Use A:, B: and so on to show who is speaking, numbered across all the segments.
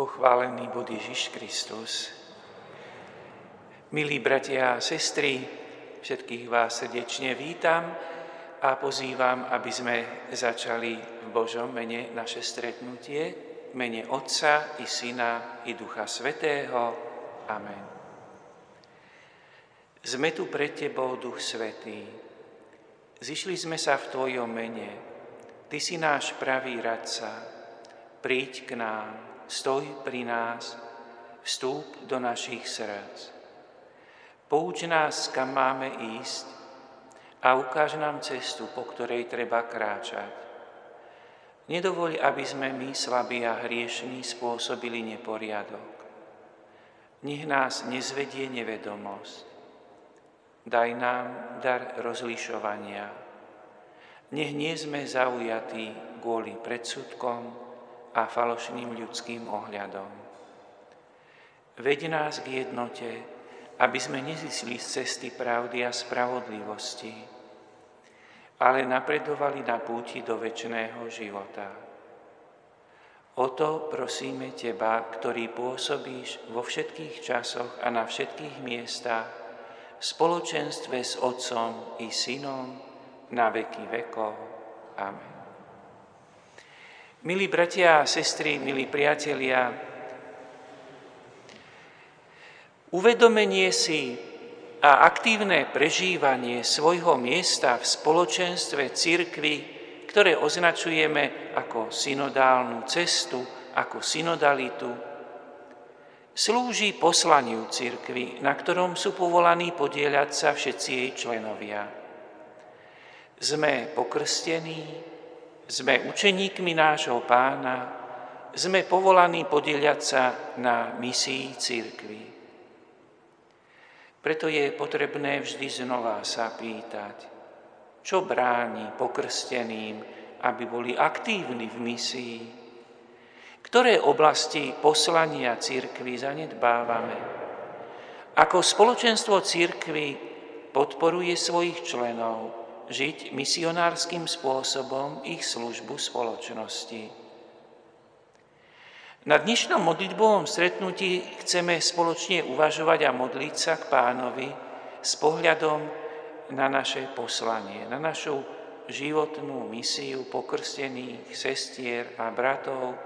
A: Pochválený bude Ježiš Kristus. Milí bratia a sestry, všetkých vás srdečne vítam a pozývam, aby sme začali v Božom mene naše stretnutie, v mene Otca i Syna i Ducha Svetého. Amen. Sme tu pred Tebou, Duch Svetý. Zišli sme sa v Tvojom mene. Ty si náš pravý radca. Príď k nám stoj pri nás, vstúp do našich srdc. Pouč nás, kam máme ísť a ukáž nám cestu, po ktorej treba kráčať. Nedovoľ, aby sme my, slabí a hriešní, spôsobili neporiadok. Nech nás nezvedie nevedomosť. Daj nám dar rozlišovania. Nech nie sme zaujatí kvôli predsudkom, a falošným ľudským ohľadom. Veď nás k jednote, aby sme nezisli z cesty pravdy a spravodlivosti, ale napredovali na púti do väčšného života. O to prosíme Teba, ktorý pôsobíš vo všetkých časoch a na všetkých miestach, v spoločenstve s Otcom i Synom na veky vekov. Amen. Milí bratia a sestry, milí priatelia, uvedomenie si a aktívne prežívanie svojho miesta v spoločenstve církvy, ktoré označujeme ako synodálnu cestu, ako synodalitu, slúži poslaniu církvy, na ktorom sú povolaní podieľať sa všetci jej členovia. Sme pokrstení, sme učeníkmi nášho pána, sme povolaní podieľať sa na misii církvy. Preto je potrebné vždy znova sa pýtať, čo bráni pokrsteným, aby boli aktívni v misii, ktoré oblasti poslania církvy zanedbávame, ako spoločenstvo církvy podporuje svojich členov, žiť misionárským spôsobom ich službu spoločnosti. Na dnešnom modlitbovom stretnutí chceme spoločne uvažovať a modliť sa k pánovi s pohľadom na naše poslanie, na našu životnú misiu pokrstených sestier a bratov.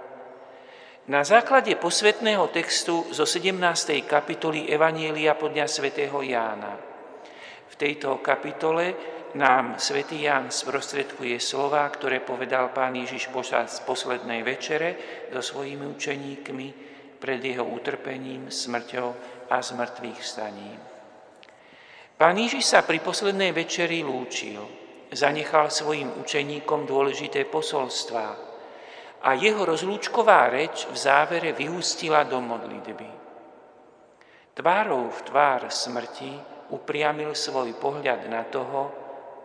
A: Na základe posvetného textu zo 17. kapitoly Evanielia podľa svätého Jána. V tejto kapitole nám svätý Jan sprostredkuje slova, ktoré povedal pán Ježiš počas poslednej večere so svojimi učeníkmi pred jeho utrpením, smrťou a zmrtvých staním. Pán Ježiš sa pri poslednej večeri lúčil, zanechal svojim učeníkom dôležité posolstvá a jeho rozlúčková reč v závere vyústila do modlitby. Tvárou v tvár smrti upriamil svoj pohľad na toho,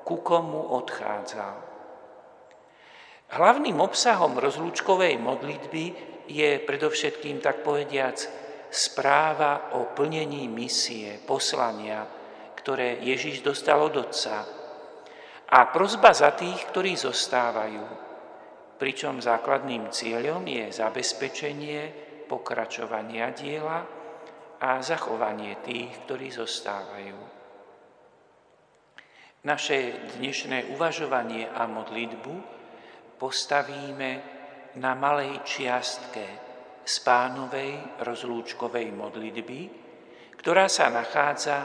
A: ku komu odchádzal. Hlavným obsahom rozlúčkovej modlitby je predovšetkým, tak povediac, správa o plnení misie, poslania, ktoré Ježiš dostal od Otca a prozba za tých, ktorí zostávajú, pričom základným cieľom je zabezpečenie pokračovania diela a zachovanie tých, ktorí zostávajú. Naše dnešné uvažovanie a modlitbu postavíme na malej čiastke z pánovej rozlúčkovej modlitby, ktorá sa nachádza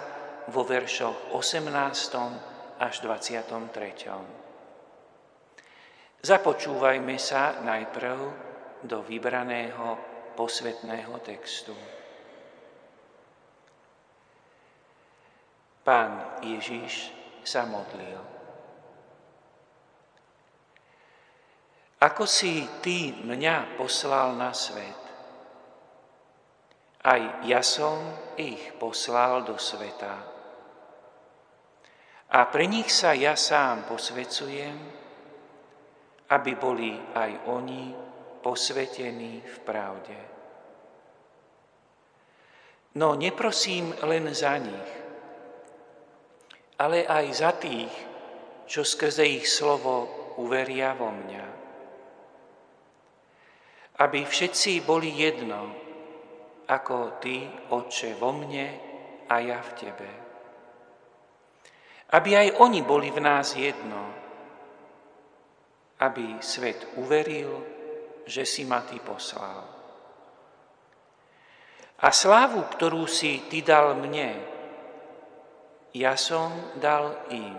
A: vo veršoch 18. až 23. Započúvajme sa najprv do vybraného posvetného textu. Pán Ježiš sa modlil. Ako si ty mňa poslal na svet, aj ja som ich poslal do sveta. A pre nich sa ja sám posvecujem, aby boli aj oni posvetení v pravde. No neprosím len za nich, ale aj za tých, čo skrze ich slovo uveria vo mňa. aby všetci boli jedno, ako Ty, Otče, vo mne a ja v Tebe. Aby aj oni boli v nás jedno, aby svet uveril, že si ma Ty poslal. A slávu, ktorú si Ty dal mne, ja som dal im,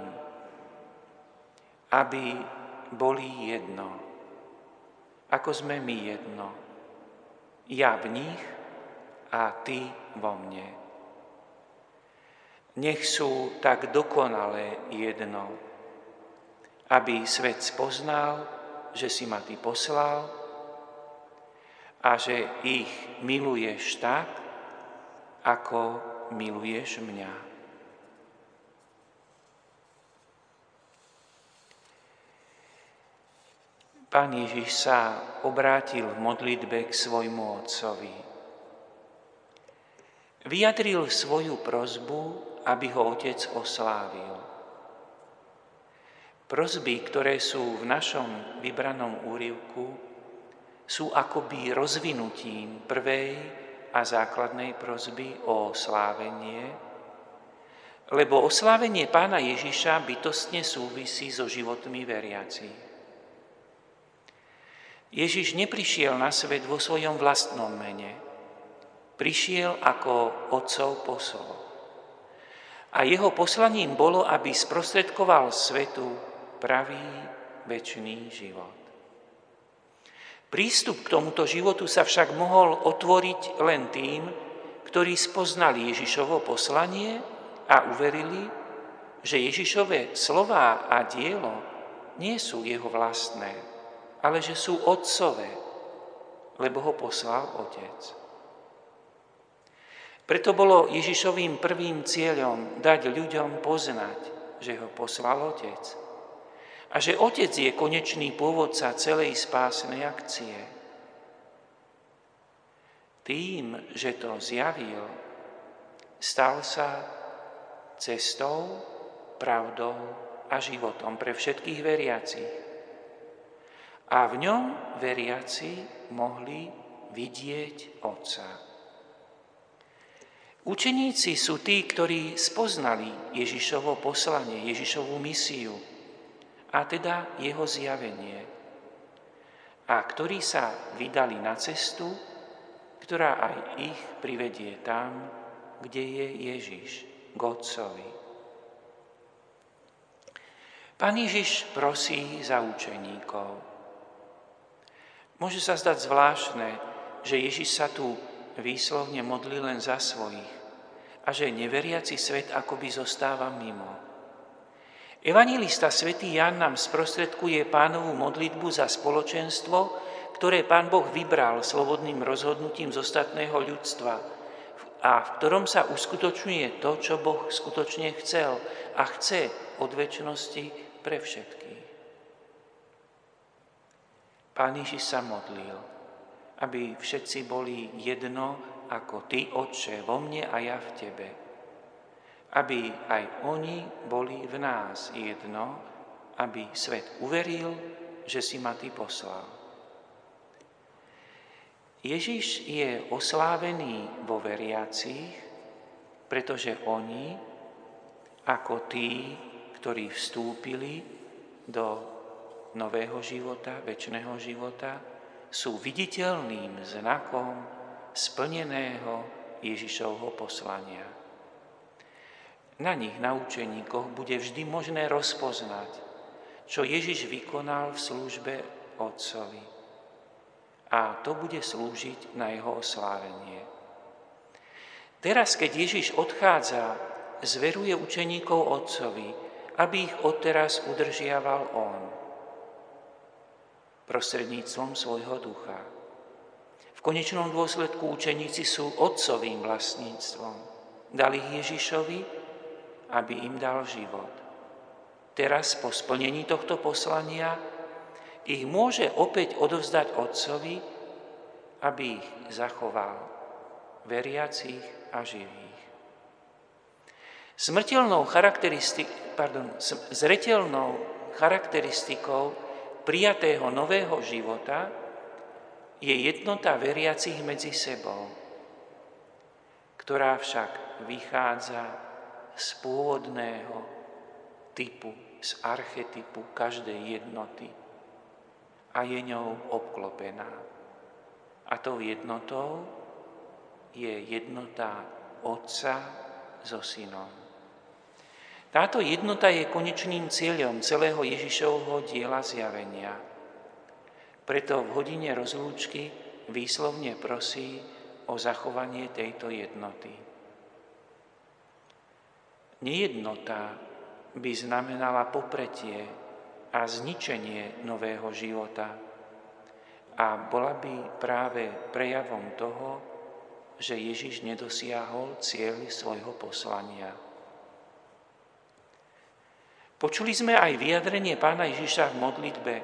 A: aby boli jedno ako sme my jedno. Ja v nich a ty vo mne. Nech sú tak dokonale jedno, aby svet spoznal, že si ma ty poslal a že ich miluješ tak, ako miluješ mňa. Pán Ježiš sa obrátil v modlitbe k svojmu otcovi. Vyjadril svoju prozbu, aby ho otec oslávil. Prozby, ktoré sú v našom vybranom úrivku, sú akoby rozvinutím prvej a základnej prozby o oslávenie, lebo oslávenie pána Ježiša bytostne súvisí so životmi veriacich. Ježiš neprišiel na svet vo svojom vlastnom mene. Prišiel ako Otcov posol. A jeho poslaním bolo, aby sprostredkoval svetu pravý väčší život. Prístup k tomuto životu sa však mohol otvoriť len tým, ktorí spoznali Ježišovo poslanie a uverili, že Ježišové slová a dielo nie sú jeho vlastné, ale že sú otcové, lebo ho poslal otec. Preto bolo Ježišovým prvým cieľom dať ľuďom poznať, že ho poslal otec. A že otec je konečný pôvodca celej spásnej akcie. Tým, že to zjavil, stal sa cestou, pravdou a životom pre všetkých veriacich a v ňom veriaci mohli vidieť Otca. Učeníci sú tí, ktorí spoznali Ježišovo poslanie, Ježišovú misiu a teda jeho zjavenie a ktorí sa vydali na cestu, ktorá aj ich privedie tam, kde je Ježiš, k Otcovi. Pán Ježiš prosí za učeníkov. Môže sa zdať zvláštne, že Ježiš sa tu výslovne modlí len za svojich a že neveriaci svet akoby zostáva mimo. Evangelista svätý Jan nám sprostredkuje pánovú modlitbu za spoločenstvo, ktoré pán Boh vybral slobodným rozhodnutím z ostatného ľudstva a v ktorom sa uskutočňuje to, čo Boh skutočne chcel a chce od väčšnosti pre všetkých. Pán Ježiš sa modlil, aby všetci boli jedno ako Ty, Otče, vo mne a ja v Tebe. Aby aj oni boli v nás jedno, aby svet uveril, že si ma Ty poslal. Ježiš je oslávený vo veriacich, pretože oni, ako tí, ktorí vstúpili do nového života, väčšného života, sú viditeľným znakom splneného Ježišovho poslania. Na nich, na učeníkoch, bude vždy možné rozpoznať, čo Ježiš vykonal v službe Otcovi. A to bude slúžiť na jeho oslávenie. Teraz, keď Ježiš odchádza, zveruje učeníkov Otcovi, aby ich odteraz udržiaval On prostredníctvom svojho ducha. V konečnom dôsledku učeníci sú otcovým vlastníctvom. Dali ich Ježišovi, aby im dal život. Teraz po splnení tohto poslania ich môže opäť odovzdať otcovi, aby ich zachoval, veriacich a živých. Smrteľnou charakteristik, pardon, zretelnou charakteristikou prijatého nového života je jednota veriacich medzi sebou, ktorá však vychádza z pôvodného typu, z archetypu každej jednoty a je ňou obklopená. A tou jednotou je jednota Otca so Synom. Táto jednota je konečným cieľom celého Ježišovho diela zjavenia. Preto v hodine rozlúčky výslovne prosí o zachovanie tejto jednoty. Nejednota by znamenala popretie a zničenie nového života a bola by práve prejavom toho, že Ježiš nedosiahol cieľ svojho poslania. Počuli sme aj vyjadrenie pána Ježiša v modlitbe.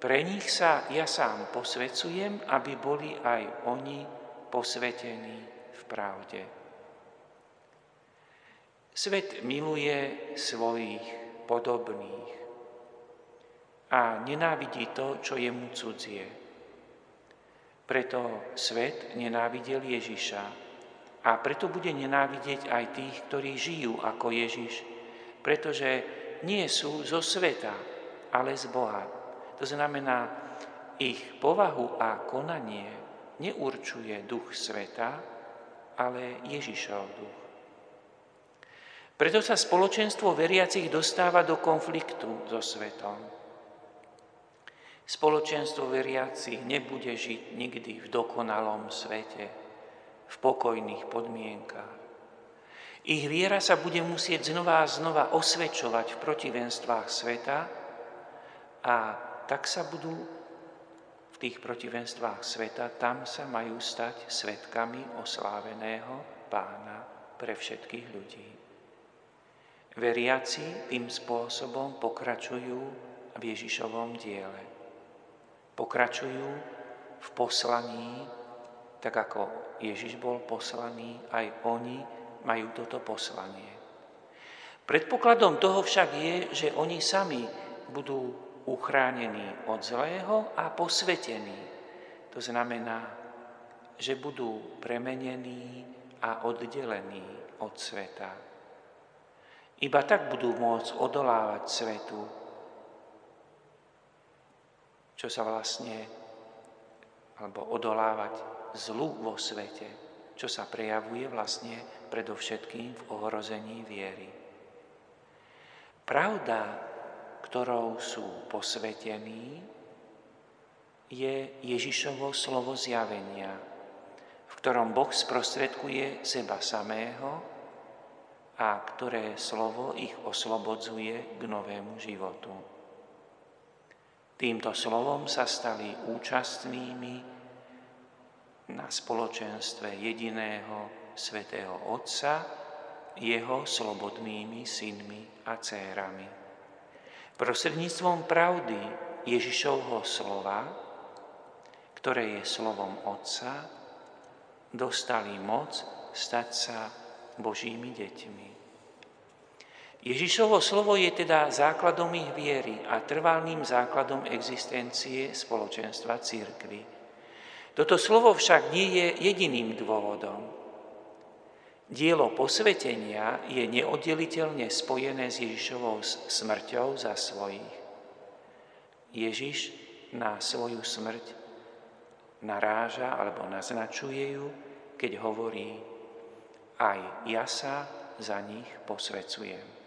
A: Pre nich sa ja sám posvecujem, aby boli aj oni posvetení v pravde. Svet miluje svojich podobných a nenávidí to, čo je mu cudzie. Preto svet nenávidel Ježiša a preto bude nenávidieť aj tých, ktorí žijú ako Ježiš, pretože nie sú zo sveta, ale z Boha. To znamená, ich povahu a konanie neurčuje duch sveta, ale Ježišov duch. Preto sa spoločenstvo veriacich dostáva do konfliktu so svetom. Spoločenstvo veriacich nebude žiť nikdy v dokonalom svete, v pokojných podmienkách. Ich viera sa bude musieť znova a znova osvedčovať v protivenstvách sveta a tak sa budú v tých protivenstvách sveta, tam sa majú stať svetkami osláveného pána pre všetkých ľudí. Veriaci tým spôsobom pokračujú v Ježišovom diele pokračujú v poslaní, tak ako Ježiš bol poslaný, aj oni majú toto poslanie. Predpokladom toho však je, že oni sami budú uchránení od zlého a posvetení. To znamená, že budú premenení a oddelení od sveta. Iba tak budú môcť odolávať svetu, čo sa vlastne, alebo odolávať zlu vo svete, čo sa prejavuje vlastne predovšetkým v ohrození viery. Pravda, ktorou sú posvetení, je Ježišovo slovo zjavenia, v ktorom Boh sprostredkuje seba samého a ktoré slovo ich oslobodzuje k novému životu. Týmto slovom sa stali účastnými na spoločenstve jediného svetého Otca, jeho slobodnými synmi a cérami. Prostredníctvom pravdy Ježišovho slova, ktoré je slovom Otca, dostali moc stať sa Božími deťmi. Ježišovo slovo je teda základom ich viery a trvalným základom existencie spoločenstva církvy. Toto slovo však nie je jediným dôvodom. Dielo posvetenia je neoddeliteľne spojené s Ježišovou smrťou za svojich. Ježiš na svoju smrť naráža alebo naznačuje ju, keď hovorí, aj ja sa za nich posvecujem.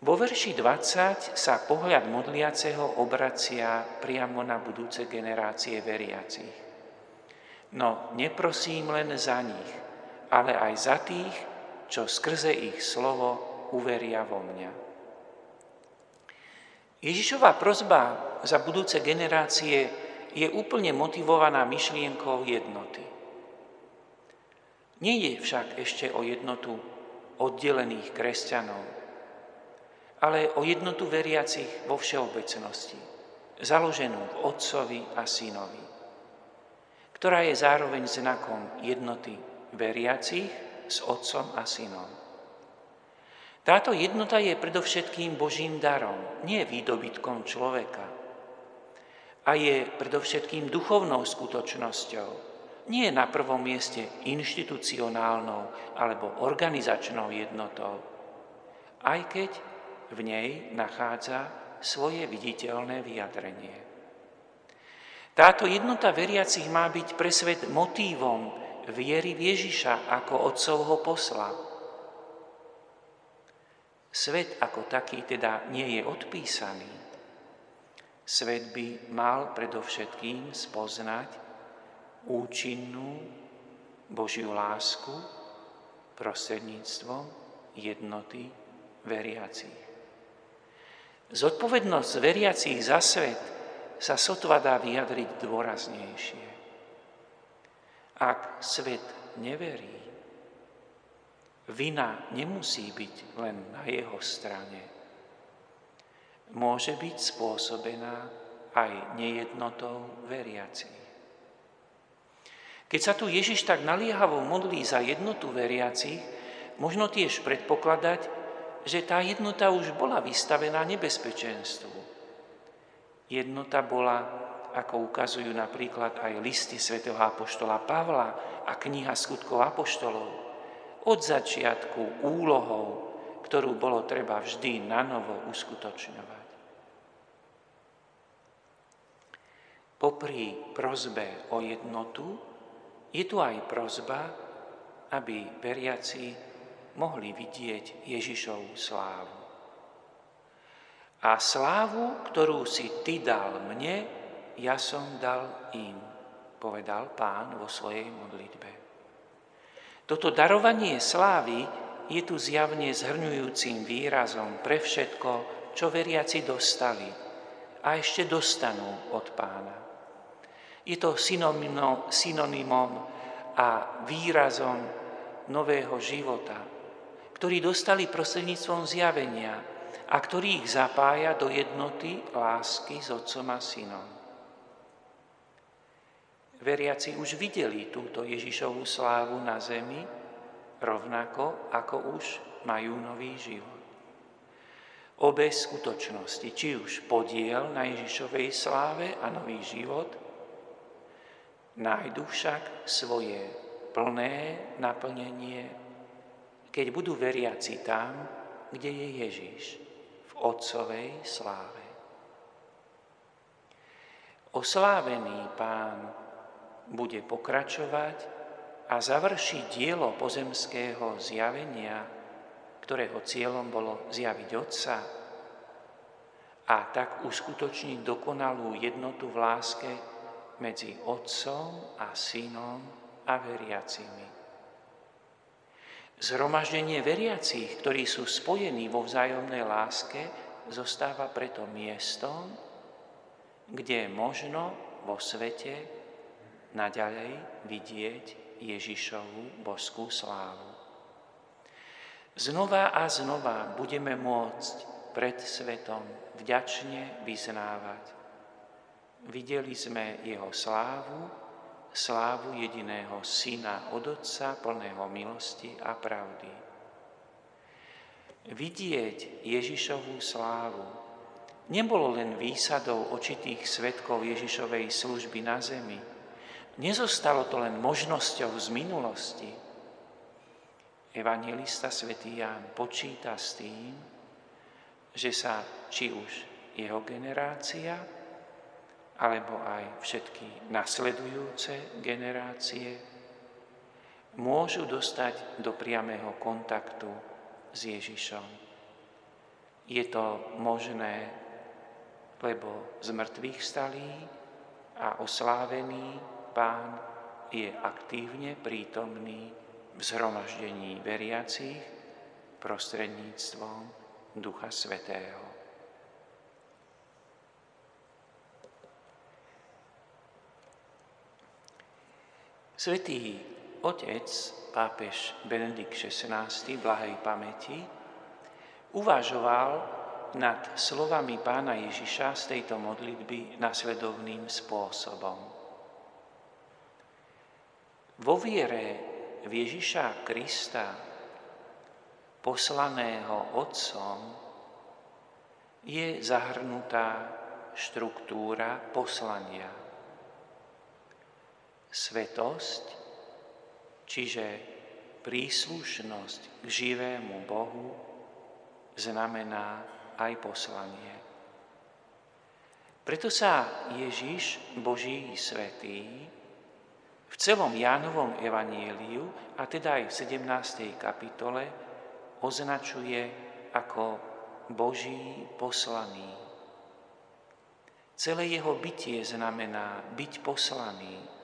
A: Vo verši 20 sa pohľad modliaceho obracia priamo na budúce generácie veriacich. No neprosím len za nich, ale aj za tých, čo skrze ich slovo uveria vo mňa. Ježišová prozba za budúce generácie je úplne motivovaná myšlienkou jednoty. Nie je však ešte o jednotu oddelených kresťanov, ale o jednotu veriacich vo všeobecnosti, založenú v Otcovi a Synovi, ktorá je zároveň znakom jednoty veriacich s Otcom a Synom. Táto jednota je predovšetkým Božím darom, nie výdobytkom človeka. a je predovšetkým duchovnou skutočnosťou. Nie na prvom mieste inštitucionálnou alebo organizačnou jednotou, aj keď v nej nachádza svoje viditeľné vyjadrenie. Táto jednota veriacich má byť pre svet motívom viery Ježiša ako otcovho posla. Svet ako taký teda nie je odpísaný. Svet by mal predovšetkým spoznať účinnú Božiu lásku prostredníctvom jednoty veriacich. Zodpovednosť veriacich za svet sa sotva dá vyjadriť dôraznejšie. Ak svet neverí, vina nemusí byť len na jeho strane. Môže byť spôsobená aj nejednotou veriacich. Keď sa tu Ježiš tak naliehavo modlí za jednotu veriacich, možno tiež predpokladať, že tá jednota už bola vystavená nebezpečenstvu. Jednota bola, ako ukazujú napríklad aj listy svätého Apoštola Pavla a kniha skutkov Apoštolov, od začiatku úlohou, ktorú bolo treba vždy na novo uskutočňovať. Popri prozbe o jednotu je tu aj prozba, aby veriaci mohli vidieť Ježišovú slávu. A slávu, ktorú si ty dal mne, ja som dal im, povedal pán vo svojej modlitbe. Toto darovanie slávy je tu zjavne zhrňujúcim výrazom pre všetko, čo veriaci dostali a ešte dostanú od pána. Je to synonymom a výrazom nového života, ktorý dostali prostredníctvom zjavenia a ktorý ich zapája do jednoty lásky s Otcom a Synom. Veriaci už videli túto Ježišovú slávu na zemi, rovnako ako už majú nový život. Obe skutočnosti, či už podiel na Ježišovej sláve a nový život, Nájdu však svoje plné naplnenie, keď budú veriaci tam, kde je Ježiš, v Otcovej sláve. Oslávený pán bude pokračovať a završiť dielo pozemského zjavenia, ktorého cieľom bolo zjaviť Otca a tak uskutočniť dokonalú jednotu v láske medzi Otcom a Synom a veriacimi. Zhromaždenie veriacich, ktorí sú spojení vo vzájomnej láske, zostáva preto miestom, kde je možno vo svete naďalej vidieť Ježišovu boskú slávu. Znova a znova budeme môcť pred svetom vďačne vyznávať Videli sme jeho slávu, slávu jediného syna od Otca, plného milosti a pravdy. Vidieť Ježišovú slávu nebolo len výsadou očitých svetkov Ježišovej služby na zemi. Nezostalo to len možnosťou z minulosti. Evangelista svätý Ján počíta s tým, že sa či už jeho generácia, alebo aj všetky nasledujúce generácie môžu dostať do priamého kontaktu s Ježišom. Je to možné, lebo z mŕtvych stalý a oslávený Pán je aktívne prítomný v zhromaždení veriacich prostredníctvom Ducha Svetého. Svetý otec, pápež Benedikt XVI, blahej pamäti, uvažoval nad slovami pána Ježiša z tejto modlitby nasledovným spôsobom. Vo viere v Ježiša Krista, poslaného Otcom, je zahrnutá štruktúra poslania. Svetosť, čiže príslušnosť k živému Bohu, znamená aj poslanie. Preto sa Ježiš, Boží svetý, v celom Jánovom evanieliu, a teda aj v 17. kapitole, označuje ako Boží poslaný. Celé jeho bytie znamená byť poslaný.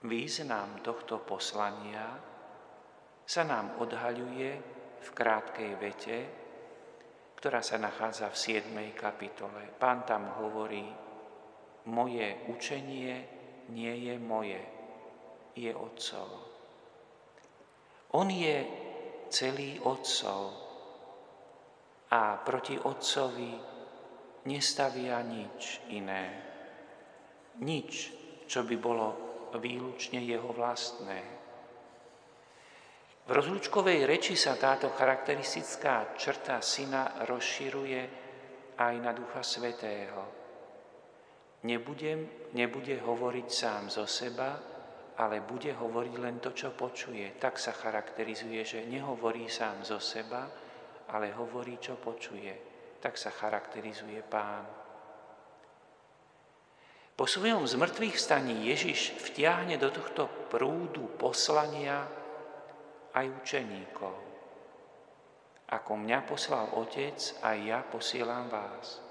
A: Význam tohto poslania sa nám odhaľuje v krátkej vete, ktorá sa nachádza v 7. kapitole. Pán tam hovorí, moje učenie nie je moje, je Otcov. On je celý Otcov a proti Otcovi nestavia nič iné. Nič, čo by bolo výlučne jeho vlastné. V rozlúčkovej reči sa táto charakteristická črta syna rozširuje aj na Ducha Svetého. Nebudem, nebude hovoriť sám zo seba, ale bude hovoriť len to, čo počuje. Tak sa charakterizuje, že nehovorí sám zo seba, ale hovorí, čo počuje. Tak sa charakterizuje pán. Po svojom zmrtvých vstaní Ježiš vtiahne do tohto prúdu poslania aj učeníkov. Ako mňa poslal Otec, aj ja posielam vás.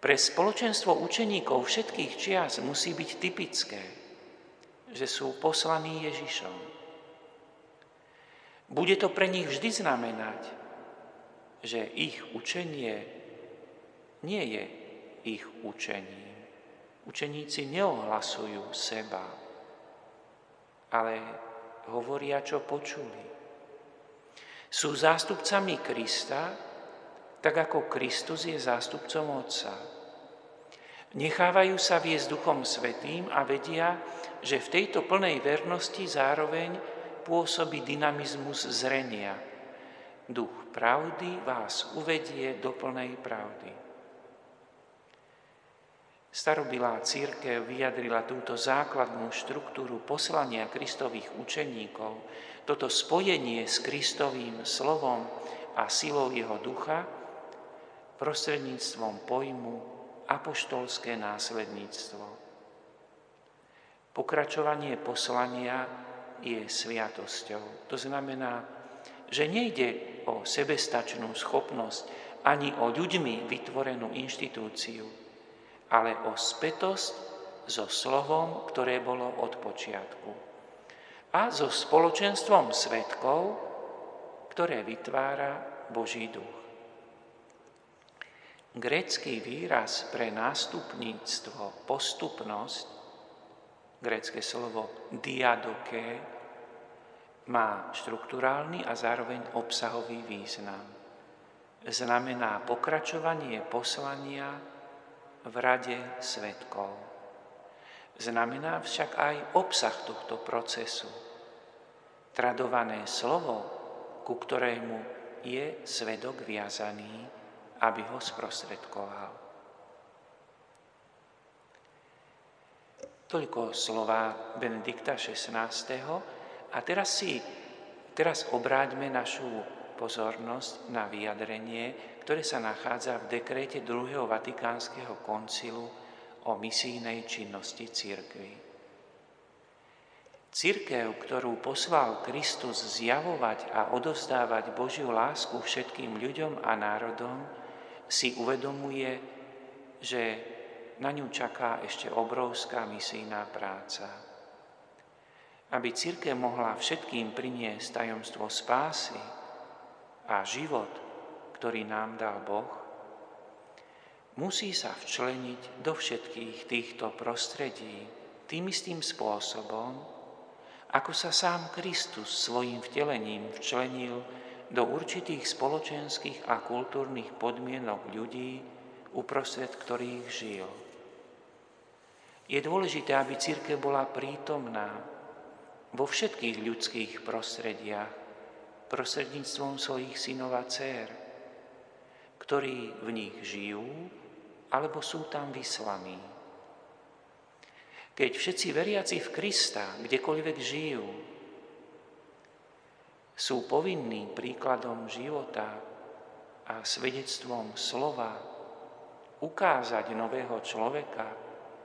A: Pre spoločenstvo učeníkov všetkých čias musí byť typické, že sú poslaní Ježišom. Bude to pre nich vždy znamenať, že ich učenie nie je ich učením. Učeníci neohlasujú seba, ale hovoria, čo počuli. Sú zástupcami Krista, tak ako Kristus je zástupcom Otca. Nechávajú sa viesť Duchom Svetým a vedia, že v tejto plnej vernosti zároveň pôsobí dynamizmus zrenia. Duch pravdy vás uvedie do plnej pravdy. Starobilá církev vyjadrila túto základnú štruktúru poslania Kristových učeníkov, toto spojenie s Kristovým slovom a silou jeho ducha, prostredníctvom pojmu apoštolské následníctvo. Pokračovanie poslania je sviatosťou. To znamená, že nejde o sebestačnú schopnosť ani o ľuďmi vytvorenú inštitúciu, ale o spätosť so slovom, ktoré bolo od počiatku. A so spoločenstvom svetkov, ktoré vytvára Boží duch. Grécky výraz pre nástupníctvo, postupnosť, grécké slovo diadoké, má štruktúrálny a zároveň obsahový význam. Znamená pokračovanie poslania v rade svetkov. Znamená však aj obsah tohto procesu. Tradované slovo, ku ktorému je svedok viazaný, aby ho sprostredkoval. Toľko slova Benedikta XVI. A teraz si, teraz obráťme našu pozornosť na vyjadrenie, ktoré sa nachádza v dekréte druhého Vatikánskeho koncilu o misijnej činnosti církvy. Církev, ktorú poslal Kristus zjavovať a odovzdávať Božiu lásku všetkým ľuďom a národom, si uvedomuje, že na ňu čaká ešte obrovská misijná práca. Aby církev mohla všetkým priniesť tajomstvo spásy a život, ktorý nám dal Boh, musí sa včleniť do všetkých týchto prostredí tým istým spôsobom, ako sa sám Kristus svojim vtelením včlenil do určitých spoločenských a kultúrnych podmienok ľudí, uprostred ktorých žil. Je dôležité, aby církev bola prítomná vo všetkých ľudských prostrediach, prostredníctvom svojich synov a dcer, ktorí v nich žijú, alebo sú tam vyslaní. Keď všetci veriaci v Krista, kdekoľvek žijú, sú povinní príkladom života a svedectvom slova ukázať nového človeka,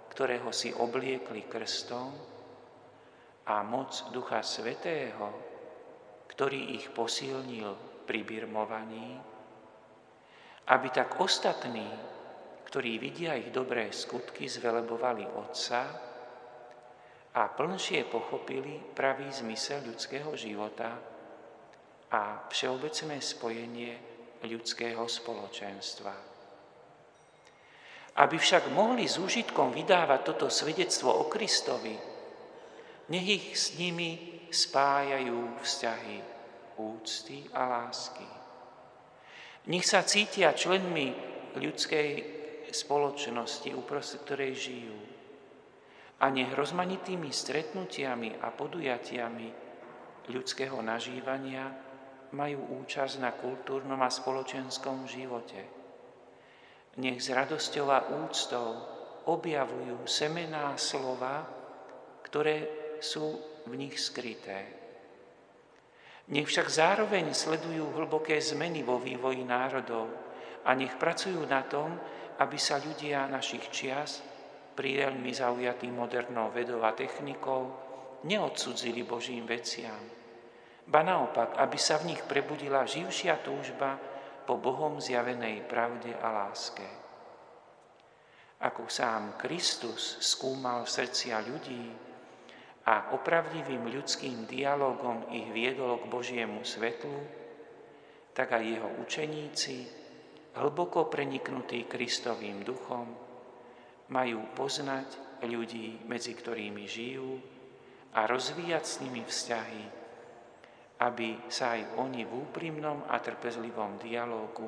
A: ktorého si obliekli krstom a moc Ducha Svetého, ktorý ich posilnil pri birmovaní, aby tak ostatní, ktorí vidia ich dobré skutky, zvelebovali Otca, a plnšie pochopili pravý zmysel ľudského života a všeobecné spojenie ľudského spoločenstva. Aby však mohli s úžitkom vydávať toto svedectvo o Kristovi, nech ich s nimi spájajú vzťahy úcty a lásky. Nech sa cítia členmi ľudskej spoločnosti, uprostred ktorej žijú a nech rozmanitými stretnutiami a podujatiami ľudského nažívania majú účasť na kultúrnom a spoločenskom živote. Nech s radosťou a úctou objavujú semená slova, ktoré sú v nich skryté. Nech však zároveň sledujú hlboké zmeny vo vývoji národov a nech pracujú na tom, aby sa ľudia našich čias príľmi zaujatí modernou vedou a technikou, neodsudzili Božím veciam. Ba naopak, aby sa v nich prebudila živšia túžba po Bohom zjavenej pravde a láske. Ako sám Kristus skúmal srdcia ľudí a opravdivým ľudským dialogom ich viedol k Božiemu svetlu, tak aj jeho učeníci, hlboko preniknutí Kristovým duchom, majú poznať ľudí, medzi ktorými žijú a rozvíjať s nimi vzťahy, aby sa aj oni v úprimnom a trpezlivom dialógu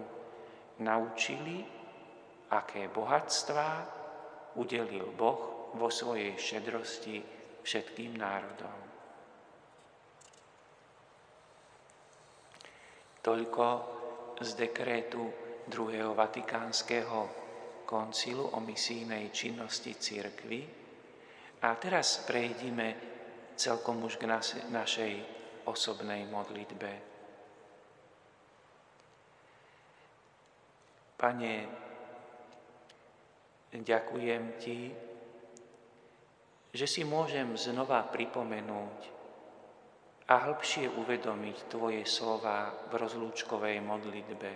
A: naučili, aké bohatstvá udelil Boh vo svojej šedrosti všetkým národom. Toľko z dekrétu druhého vatikánskeho koncilu o misijnej činnosti církvy. A teraz prejdime celkom už k našej osobnej modlitbe. Pane, ďakujem Ti, že si môžem znova pripomenúť a hĺbšie uvedomiť Tvoje slova v rozlúčkovej modlitbe.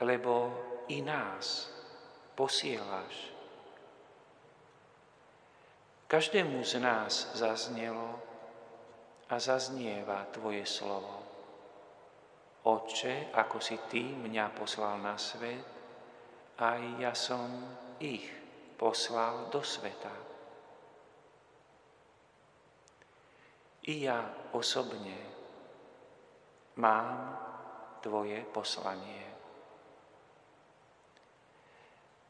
A: Lebo i nás posielaš. Každému z nás zaznelo a zaznieva Tvoje slovo. Oče, ako si Ty mňa poslal na svet, aj ja som ich poslal do sveta. I ja osobne mám Tvoje poslanie.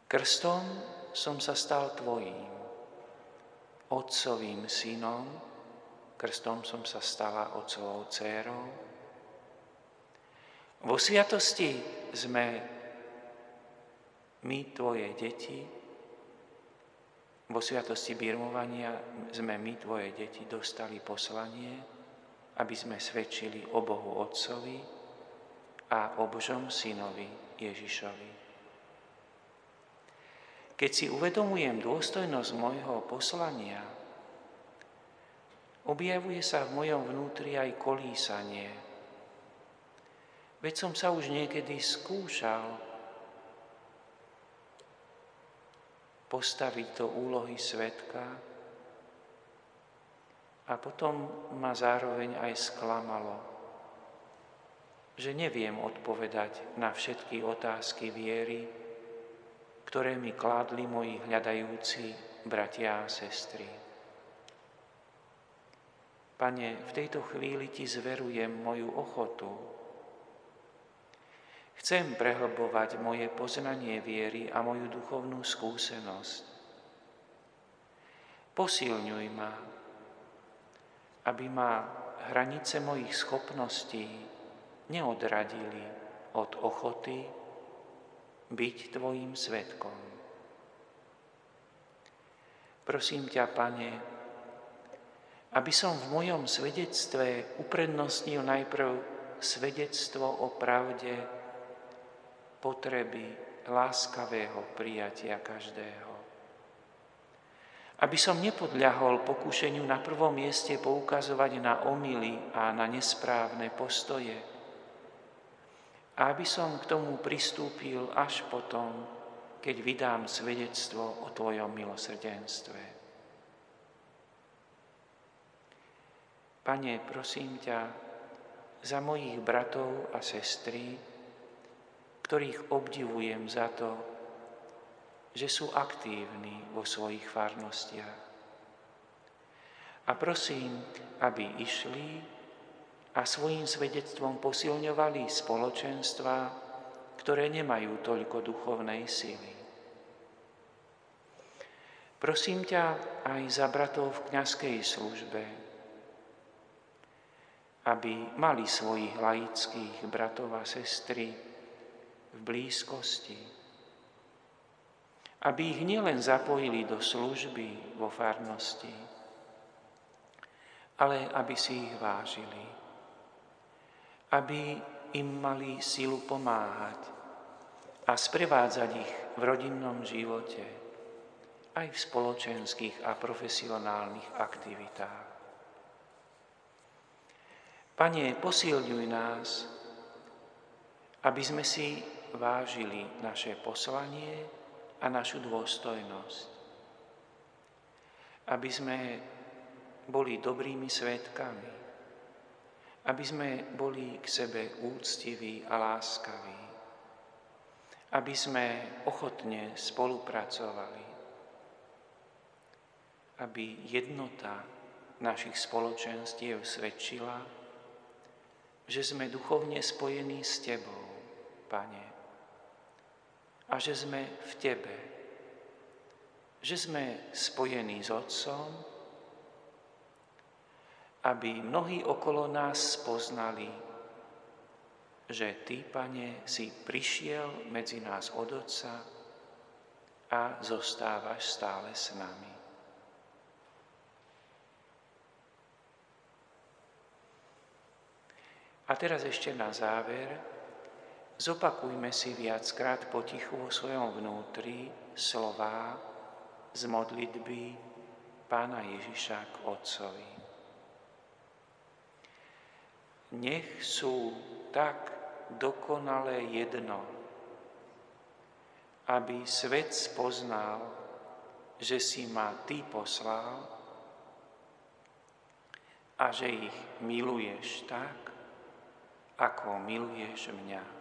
A: Krstom som sa stal Tvojím, Otcovým synom, krstom som sa stala Otcovou dcérou. Vo sviatosti sme my, Tvoje deti, vo sviatosti birmovania sme my, Tvoje deti, dostali poslanie, aby sme svedčili o Bohu Otcovi a o Božom Synovi Ježišovi. Keď si uvedomujem dôstojnosť môjho poslania, objavuje sa v mojom vnútri aj kolísanie. Veď som sa už niekedy skúšal postaviť do úlohy svetka a potom ma zároveň aj sklamalo, že neviem odpovedať na všetky otázky viery, ktoré mi kládli moji hľadajúci bratia a sestry. Pane, v tejto chvíli Ti zverujem moju ochotu. Chcem prehlbovať moje poznanie viery a moju duchovnú skúsenosť. Posilňuj ma, aby ma hranice mojich schopností neodradili od ochoty byť Tvojim svetkom. Prosím ťa, Pane, aby som v mojom svedectve uprednostnil najprv svedectvo o pravde, potreby láskavého prijatia každého. Aby som nepodľahol pokušeniu na prvom mieste poukazovať na omily a na nesprávne postoje. A aby som k tomu pristúpil až potom, keď vydám svedectvo o Tvojom milosrdenstve. Pane, prosím ťa za mojich bratov a sestry, ktorých obdivujem za to, že sú aktívni vo svojich farnostiach. A prosím, aby išli a svojim svedectvom posilňovali spoločenstva, ktoré nemajú toľko duchovnej sily. Prosím ťa aj za bratov v kniazkej službe, aby mali svojich laických bratov a sestry v blízkosti, aby ich nielen zapojili do služby vo farnosti, ale aby si ich vážili, aby im mali silu pomáhať a sprevádzať ich v rodinnom živote, aj v spoločenských a profesionálnych aktivitách. Pane, posilňuj nás, aby sme si vážili naše poslanie a našu dôstojnosť. Aby sme boli dobrými svetkami. Aby sme boli k sebe úctiví a láskaví. Aby sme ochotne spolupracovali. Aby jednota našich spoločenstiev svedčila, že sme duchovne spojení s Tebou, Pane a že sme v Tebe, že sme spojení s Otcom, aby mnohí okolo nás spoznali, že Ty, Pane, si prišiel medzi nás od Otca a zostávaš stále s nami. A teraz ešte na záver Zopakujme si viackrát potichu vo svojom vnútri slová z modlitby Pána Ježiša k Otcovi. Nech sú tak dokonale jedno, aby svet spoznal, že si ma Ty poslal a že ich miluješ tak, ako miluješ mňa.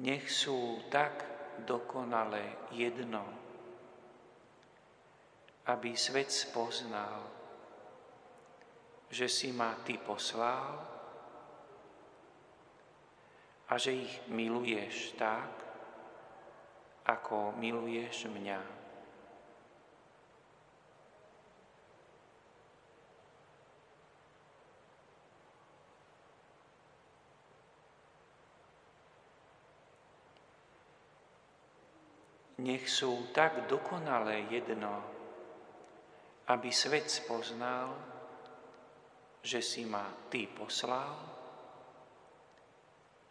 A: Nech sú tak dokonale jedno, aby svet spoznal, že si ma Ty poslal a že ich miluješ tak, ako miluješ mňa. Nech sú tak dokonale jedno, aby svet spoznal, že si ma Ty poslal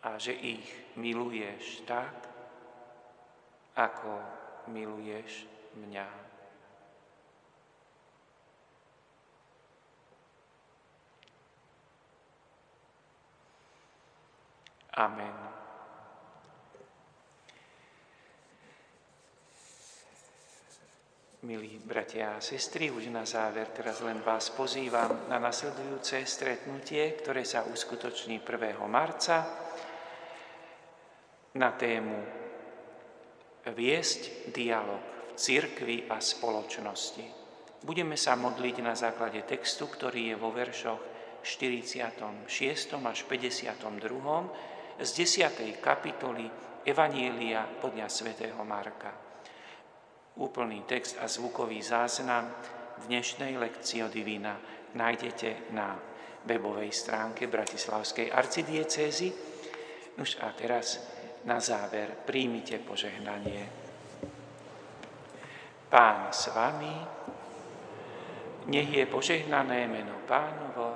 A: a že ich miluješ tak, ako miluješ mňa. Amen. Milí bratia a sestry, už na záver teraz len vás pozývam na nasledujúce stretnutie, ktoré sa uskutoční 1. marca na tému Viesť dialog v cirkvi a spoločnosti. Budeme sa modliť na základe textu, ktorý je vo veršoch 46. až 52. z 10. kapitoly Evanielia podľa svätého Marka. Úplný text a zvukový záznam dnešnej lekcie Divina nájdete na webovej stránke Bratislavskej arcidiecézy. Už a teraz na záver príjmite požehnanie. Pán s vami, nech je požehnané meno pánovo,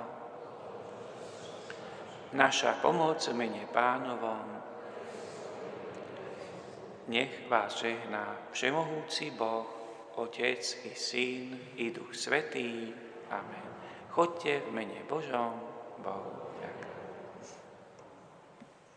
A: naša pomoc v mene pánovom, nech vás žehná Všemohúci Boh, Otec i Syn i Duch Svetý. Amen. Chodte v mene Božom, Bohu.